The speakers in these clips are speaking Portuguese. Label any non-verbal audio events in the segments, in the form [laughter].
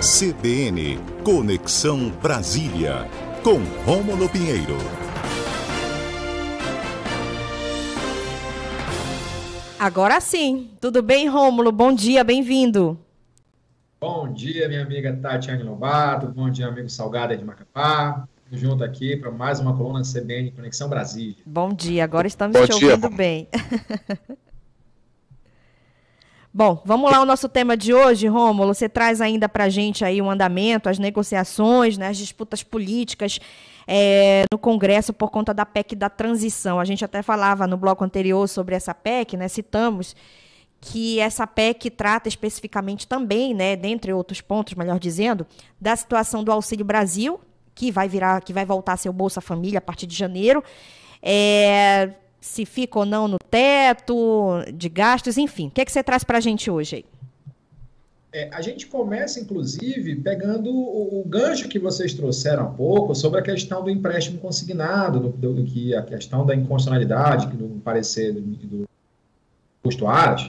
CBN Conexão Brasília, com Rômulo Pinheiro. Agora sim. Tudo bem, Rômulo? Bom dia, bem-vindo. Bom dia, minha amiga Tatiane Lobato. Bom dia, amigo Salgado de Macapá. Estamos junto aqui para mais uma coluna CBN Conexão Brasília. Bom dia, agora estamos Bom te dia. ouvindo bem. [laughs] Bom, vamos lá o nosso tema de hoje, Rômulo. Você traz ainda para a gente aí um andamento, as negociações, né, as disputas políticas é, no Congresso por conta da PEC da transição. A gente até falava no bloco anterior sobre essa PEC, né? Citamos que essa PEC trata especificamente também, né, dentre outros pontos, melhor dizendo, da situação do Auxílio Brasil, que vai virar, que vai voltar a ser o Bolsa Família a partir de janeiro. É, se fica ou não no teto de gastos, enfim. O que, é que você traz para a gente hoje aí? É, a gente começa, inclusive, pegando o, o, gancho que vocês trouxeram há pouco sobre a questão do empréstimo consignado, do, do, do que a questão da inconstitucionalidade, que no parecer do, do custo Aras,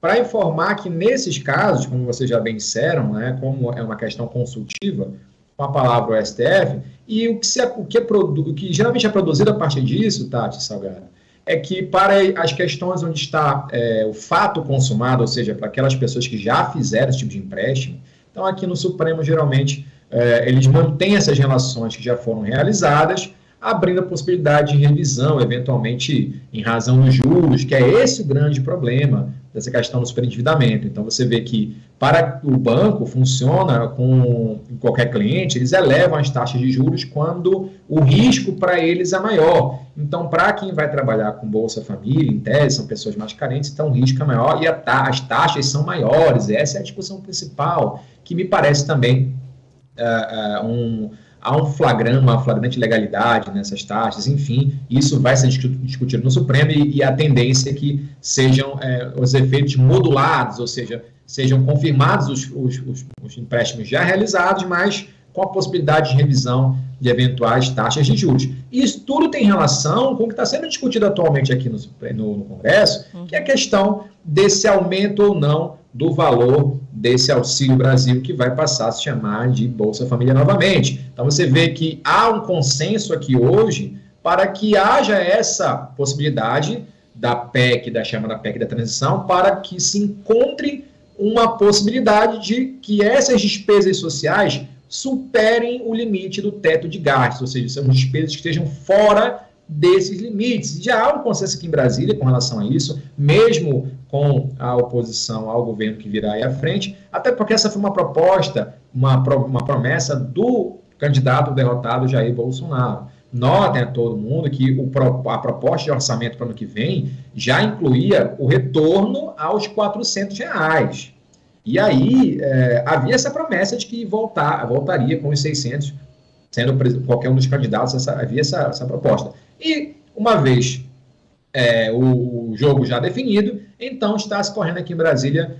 para informar que nesses casos, como vocês já bem disseram, né, como é uma questão consultiva, com a palavra o STF, e o que, se, o que, é o que geralmente é produzido a partir disso, Tati Salgado, é que para as questões onde está é, o fato consumado, ou seja, para aquelas pessoas que já fizeram esse tipo de empréstimo, então aqui no Supremo, geralmente, é, eles mantêm essas relações que já foram realizadas, abrindo a possibilidade de revisão, eventualmente em razão dos juros, que é esse o grande problema dessa questão do superendividamento. Então, você vê que para o banco funciona com qualquer cliente, eles elevam as taxas de juros quando o risco para eles é maior. Então, para quem vai trabalhar com Bolsa Família, em tese, são pessoas mais carentes, então o risco é maior e ta as taxas são maiores. Essa é a discussão principal, que me parece também uh, uh, um há um flagrante, uma flagrante legalidade nessas taxas, enfim, isso vai ser discutido no Supremo e, e a tendência é que sejam é, os efeitos modulados, ou seja, sejam confirmados os, os, os, os, empréstimos já realizados, mas com a possibilidade de revisão de eventuais taxas de juros. E isso tudo tem relação com o que está sendo discutido atualmente aqui no, no, no Congresso, que é a questão desse aumento ou não do valor desse Auxílio Brasil, que vai passar a se chamar de Bolsa Família novamente. Então você vê que há um consenso aqui hoje para que haja essa possibilidade da PEC, da chamada PEC da transição, para que se encontre uma possibilidade de que essas despesas sociais superem o limite do teto de gastos, ou seja, são despesas que estejam fora desses limites. Já há um consenso aqui em Brasília com relação a isso, mesmo com a oposição ao governo que virá aí à frente, até porque essa foi uma proposta, uma, uma promessa do candidato derrotado Jair Bolsonaro. Notem a todo mundo que o, a proposta de orçamento para o ano que vem já incluía o retorno aos 400 reais. E aí é, havia essa promessa de que voltar, voltaria com os 600, sendo qualquer um dos candidatos, essa, havia essa, essa proposta. E uma vez é, o, jogo já definido, então está se correndo aqui em Brasília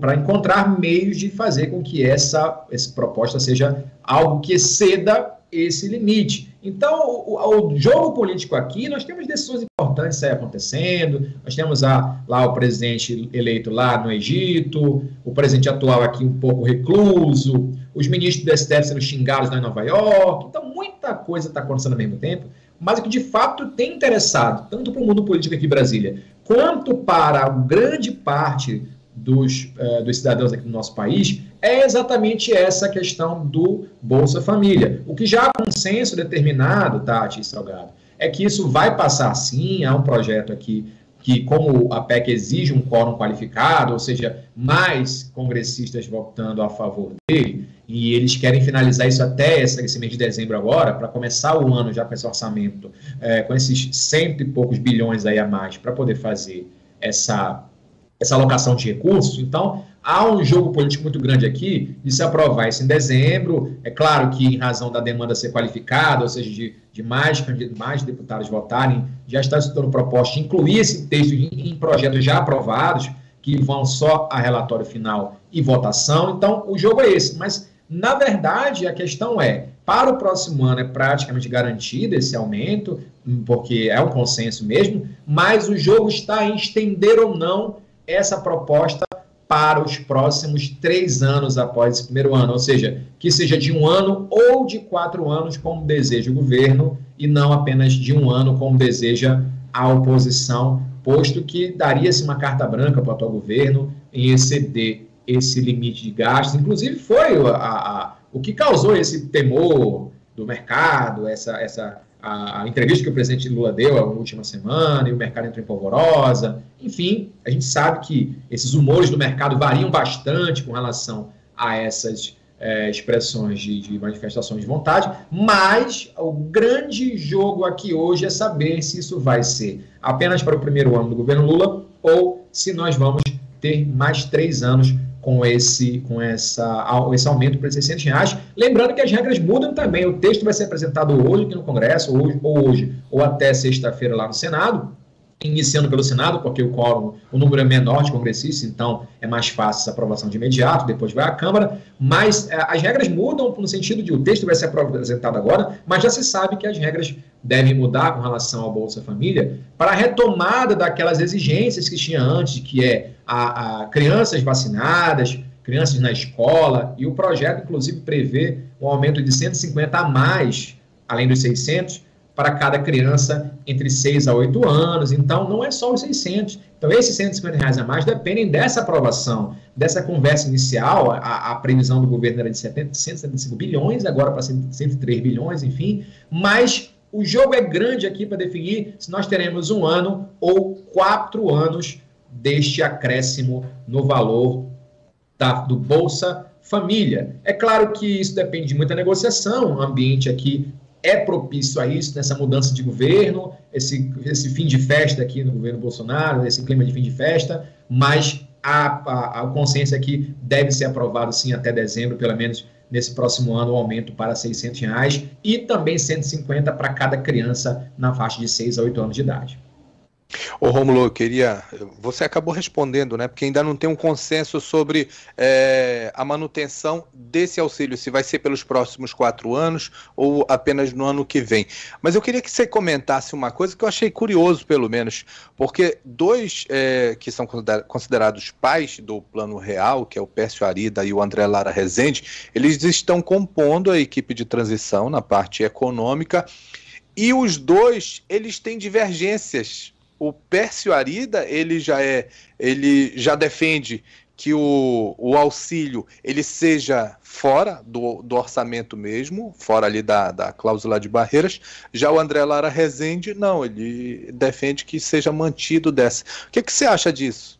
para encontrar meios de fazer com que essa, essa proposta seja algo que exceda esse limite. Então, o, o, jogo político aqui, nós temos decisões importantes aí acontecendo, nós temos a, lá o presidente eleito lá no Egito, o presidente atual aqui um pouco recluso, os ministros do STF sendo xingados lá em Nova York, então muita coisa está acontecendo ao mesmo tempo, mas o que de fato tem interessado, tanto para o mundo político aqui em Brasília, quanto para grande parte dos, uh, dos cidadãos aqui do nosso país, é exatamente essa questão do Bolsa Família. O que já há consenso determinado, Tati Salgado, é que isso vai passar sim, há um projeto aqui que, como a PEC exige um quórum qualificado, ou seja, mais congressistas votando a favor dele, e eles querem finalizar isso até esse mês de dezembro agora, para começar o ano já com esse orçamento, é, com esses cento e poucos bilhões aí a mais, para poder fazer essa, essa alocação de recursos. Então, há um jogo político muito grande aqui de se aprovar isso em dezembro. É claro que, em razão da demanda ser qualificada, ou seja, de, de mais, mais deputados votarem, já está se tornando proposta de incluir esse texto em, em projetos já aprovados, que vão só a relatório final e votação. Então, o jogo é esse. Mas na verdade, a questão é, para o próximo ano é praticamente garantido esse aumento, porque é um consenso mesmo, mas o jogo está em estender ou não essa proposta para os próximos três anos após esse primeiro ano, ou seja, que seja de um ano ou de quatro anos, como deseja o governo, e não apenas de um ano, como deseja a oposição, posto que daria-se uma carta branca para o atual governo em exceder esse limite de gastos. Inclusive, foi a, a, o que causou esse temor do mercado, essa, essa a, a, entrevista que o presidente Lula deu a última semana e o mercado entrou em polvorosa. Enfim, a gente sabe que esses humores do mercado variam bastante com relação a essas é, expressões de, de manifestações de vontade, mas o grande jogo aqui hoje é saber se isso vai ser apenas para o primeiro ano do governo Lula ou se nós vamos ter mais três anos com esse, com essa, esse aumento para 600 reais. Lembrando que as regras mudam também. O texto vai ser apresentado hoje aqui no Congresso, ou hoje, ou, hoje, ou até sexta-feira lá no Senado, iniciando pelo Senado, porque o quórum, o número é menor de congressistas, então é mais fácil essa aprovação de imediato, depois vai à Câmara, mas é, as regras mudam no sentido de o texto vai ser apresentado agora, mas já se sabe que as regras devem mudar com relação ao Bolsa Família para a retomada daquelas exigências que tinha antes, que é a, a crianças vacinadas, crianças na escola, e o projeto, inclusive, prevê um aumento de 150 a mais, além dos 600, para cada criança entre 6 a 8 anos. Então, não é só os 600. Então, esses 150 reais a mais dependem dessa aprovação, dessa conversa inicial. A, a previsão do governo era de 70, 175 bilhões, agora para 103 bilhões, enfim. Mas o jogo é grande aqui para definir se nós teremos um ano ou quatro anos deste acréscimo no valor da, do Bolsa Família. É claro que isso depende de muita negociação, o ambiente aqui é propício a isso, nessa mudança de governo, esse, esse fim de festa aqui no governo Bolsonaro, esse clima de fim de festa, mas a, a, a consciência aqui deve ser aprovado sim até dezembro, pelo menos nesse próximo ano, o um aumento para 600 reais e também 150 para cada criança na faixa de 6 a 8 anos de idade. Ô Romulo, eu queria. Você acabou respondendo, né? Porque ainda não tem um consenso sobre é, a manutenção desse auxílio, se vai ser pelos próximos quatro anos ou apenas no ano que vem. Mas eu queria que você comentasse uma coisa que eu achei curioso, pelo menos, porque dois é, que são considerados pais do Plano Real, que é o Pércio Arida e o André Lara Rezende, eles estão compondo a equipe de transição na parte econômica. E os dois, eles têm divergências o Pércio Arida, ele já é, ele já defende que o, o auxílio ele seja fora do, do orçamento mesmo, fora ali da, da cláusula de barreiras. Já o André Lara Rezende, não, ele defende que seja mantido dessa. O que, que você acha disso?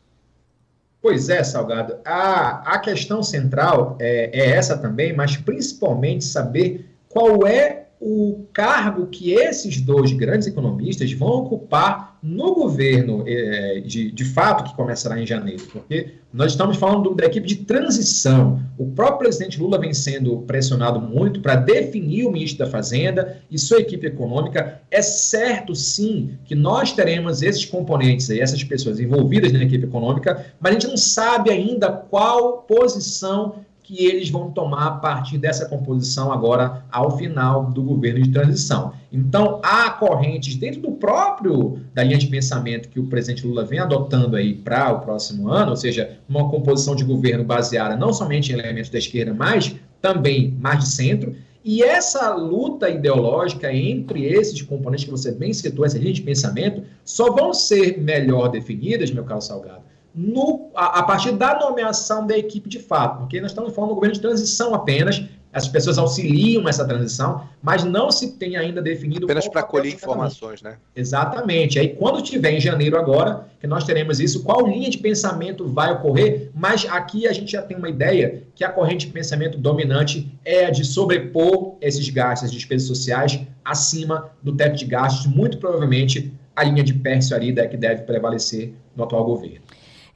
Pois é, Salgado. A, a questão central é, é essa também, mas principalmente saber qual é o cargo que esses dois grandes economistas vão ocupar no governo, é, de, de fato, que começará em janeiro, porque nós estamos falando da equipe de transição. O próprio presidente Lula vem sendo pressionado muito para definir o ministro da Fazenda e sua equipe econômica. É certo, sim, que nós teremos esses componentes aí, essas pessoas envolvidas na equipe econômica, mas a gente não sabe ainda qual posição que eles vão tomar a partir dessa composição agora ao final do governo de transição. Então, há correntes dentro do próprio da linha de pensamento que o presidente Lula vem adotando aí para o próximo ano, ou seja, uma composição de governo baseada não somente em elementos da esquerda, mas também mais de centro. E essa luta ideológica entre esses componentes que você bem citou, essa linha de pensamento, só vão ser melhor definidas, meu caro Salgado, no, a, a, partir da nomeação da equipe de fato, porque nós estamos falando do governo de transição apenas, as pessoas auxiliam essa transição, mas não se tem ainda definido. Apenas para colher informações, né? Exatamente. Aí, quando tiver em janeiro agora, que nós teremos isso, qual linha de pensamento vai ocorrer, mas aqui a gente já tem uma ideia que a corrente de pensamento dominante é a de sobrepor esses gastos, as despesas sociais, acima do teto de gastos. Muito provavelmente, a linha de Pércio Arida é que deve prevalecer no atual governo.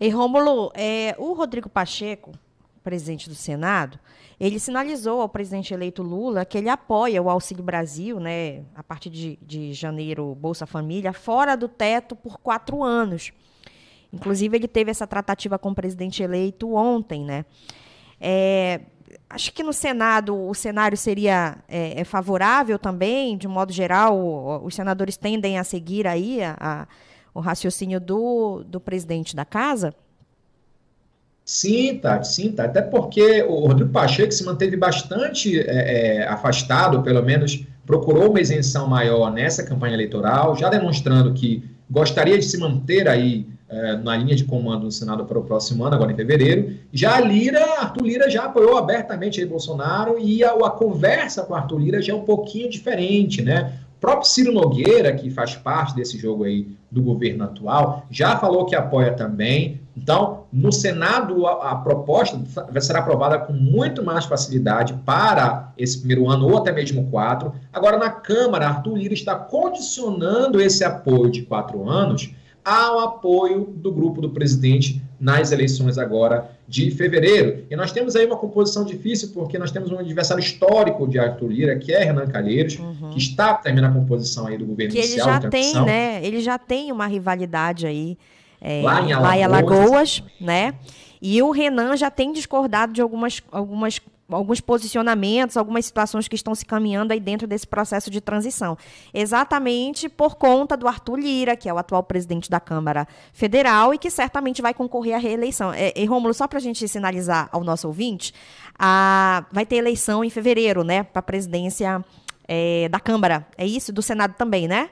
E Rômulo, é, o Rodrigo Pacheco, presidente do Senado, ele sinalizou ao presidente eleito Lula que ele apoia o Auxílio Brasil, né, a partir de, de janeiro, Bolsa Família, fora do teto por quatro anos. Inclusive, ele teve essa tratativa com o presidente eleito ontem, né? É, acho que no Senado o cenário seria é, é favorável também, de modo geral, os senadores tendem a seguir aí a, a o raciocínio do, do presidente da casa. Sim, Tati, sim, Tati. Até porque o Rodrigo Pacheco se manteve bastante é, é, afastado, pelo menos procurou uma isenção maior nessa campanha eleitoral, já demonstrando que gostaria de se manter aí é, na linha de comando do Senado para o próximo ano, agora em fevereiro. Já a Lira, Arthur Lira já apoiou abertamente aí Bolsonaro e a, a conversa com Arthur Lira já é um pouquinho diferente, né? próprio Ciro Nogueira, que faz parte desse jogo aí do governo atual, já falou que apoia também. Então, no Senado, a, a proposta será aprovada com muito mais facilidade para esse primeiro ano ou até mesmo quatro. Agora, na Câmara, Arthur Lira está condicionando esse apoio de quatro anos ao apoio do grupo do presidente nas eleições agora de fevereiro. E nós temos aí uma composição difícil, porque nós temos um adversário histórico de Arthur Lira, que é Renan Calheiros, uhum. que está terminando a composição aí do governo que inicial. Ele já tem, né? Ele já tem uma rivalidade aí é, lá em Alagoas, lá em Alagoas né? E o Renan já tem discordado de algumas, algumas alguns posicionamentos, algumas situações que estão se caminhando aí dentro desse processo de transição. Exatamente por conta do Arthur Lira, que é o atual presidente da Câmara Federal e que certamente vai concorrer à reeleição. É, e, Rômulo, só para a gente sinalizar ao nosso ouvinte, a, vai ter eleição em fevereiro, né, para a presidência é, da Câmara. É isso? Do Senado também, né?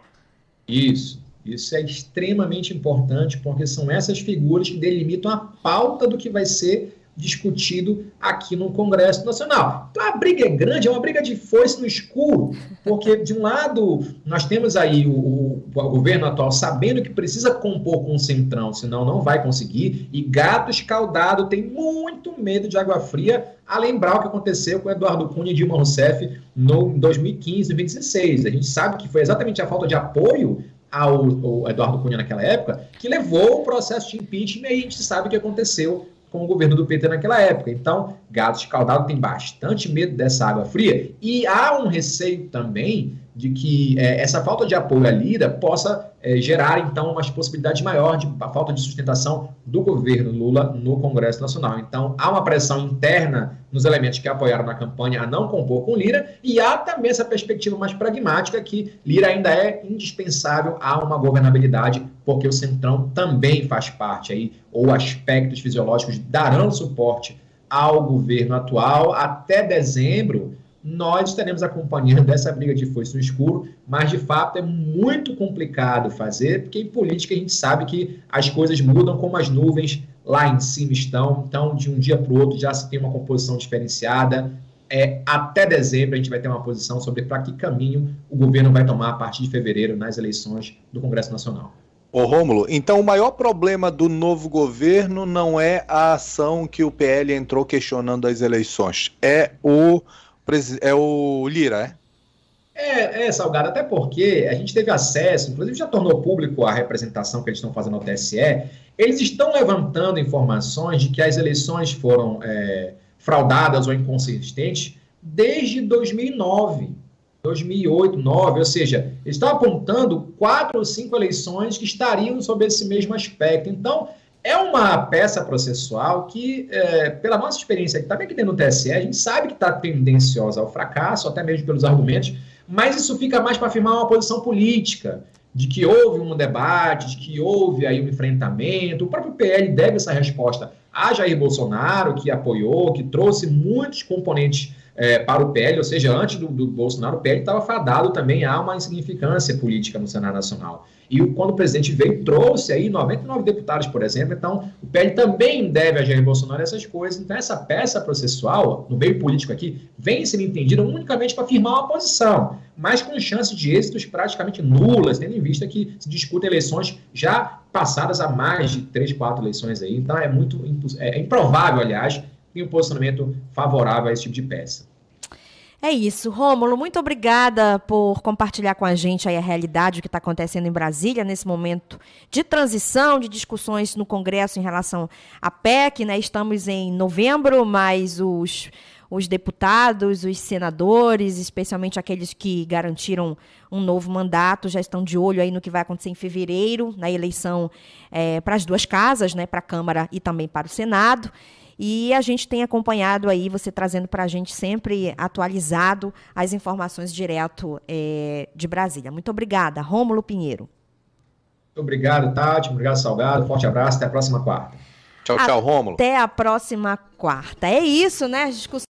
Isso. Isso é extremamente importante, porque são essas figuras que delimitam a pauta do que vai ser discutido aqui no Congresso Nacional. Então a briga é grande, é uma briga de foice no escuro, porque de um lado nós temos aí o, o, o, governo atual sabendo que precisa compor com o Centrão, senão não vai conseguir, e gato escaldado tem muito medo de água fria, a lembrar o que aconteceu com Eduardo Cunha e Dilma Rousseff no, em 2015 e 2016. A gente sabe que foi exatamente a falta de apoio ao, ao Eduardo Cunha naquela época que levou o processo de impeachment e a gente sabe o que aconteceu com o governo do PT naquela época. Então, Gado Escaldado tem bastante medo dessa água fria e há um receio também de que é, essa falta de apoio à Lira possa é, gerar, então, uma possibilidade maior de falta de sustentação do governo Lula no Congresso Nacional. Então, há uma pressão interna nos elementos que apoiaram na campanha a não compor com Lira, e há também essa perspectiva mais pragmática que Lira ainda é indispensável a uma governabilidade, porque o Centrão também faz parte aí, ou aspectos fisiológicos darão suporte ao governo atual até dezembro nós estaremos acompanhando essa briga de foice no escuro, mas de fato é muito complicado fazer, porque em política a gente sabe que as coisas mudam como as nuvens lá em cima estão, então de um dia para o outro já se tem uma composição diferenciada. É, até dezembro a gente vai ter uma posição sobre para que caminho o governo vai tomar a partir de fevereiro nas eleições do Congresso Nacional. Ô Rômulo, então o maior problema do novo governo não é a ação que o PL entrou questionando as eleições, é o é o Lira, é? É, é, Salgado, até porque a gente teve acesso, inclusive já tornou público a representação que eles estão fazendo no TSE. Eles estão levantando informações de que as eleições foram é, fraudadas ou inconsistentes desde 2009, 2008, 2009, ou seja, eles estão apontando quatro ou cinco eleições que estariam sob esse mesmo aspecto. Então, é uma peça processual que, é, pela nossa experiência aqui, também que tem no TSE, a gente sabe que está tendenciosa ao fracasso, até mesmo pelos argumentos, mas isso fica mais para afirmar uma posição política, de que houve um debate, de que houve aí um enfrentamento. O próprio PL deve essa resposta a Jair Bolsonaro, que apoiou, que trouxe muitos componentes é, para o PL, ou seja, antes do, do Bolsonaro, o PL estava fadado também a uma insignificância política no Senado Nacional. E quando o presidente veio, trouxe aí 99 deputados, por exemplo. Então, o PL também deve a Jair Bolsonaro essas coisas. Então, essa peça processual, no meio político aqui, vem sendo entendida unicamente para firmar uma posição, mas com chances de êxitos praticamente nulas, tendo em vista que se discutem eleições já passadas há mais de três, quatro eleições aí. Então, é muito é improvável, aliás, ter um posicionamento favorável a esse tipo de peça. É isso. Rômulo, muito obrigada por compartilhar com a gente a realidade o que está acontecendo em Brasília nesse momento de transição, de discussões no Congresso em relação à PEC. Né? Estamos em novembro, mas os, os deputados, os senadores, especialmente aqueles que garantiram um novo mandato, já estão de olho aí no que vai acontecer em fevereiro, na eleição é, para as duas casas, né? para a Câmara e também para o Senado. E a gente tem acompanhado aí, você trazendo para a gente sempre atualizado as informações direto é, de Brasília. Muito obrigada. Rômulo Pinheiro. Muito obrigado, Tati. Obrigado, Salgado. Forte abraço. Até a próxima quarta. Tchau, tchau, Rômulo. Até a próxima quarta. É isso, né? As discussões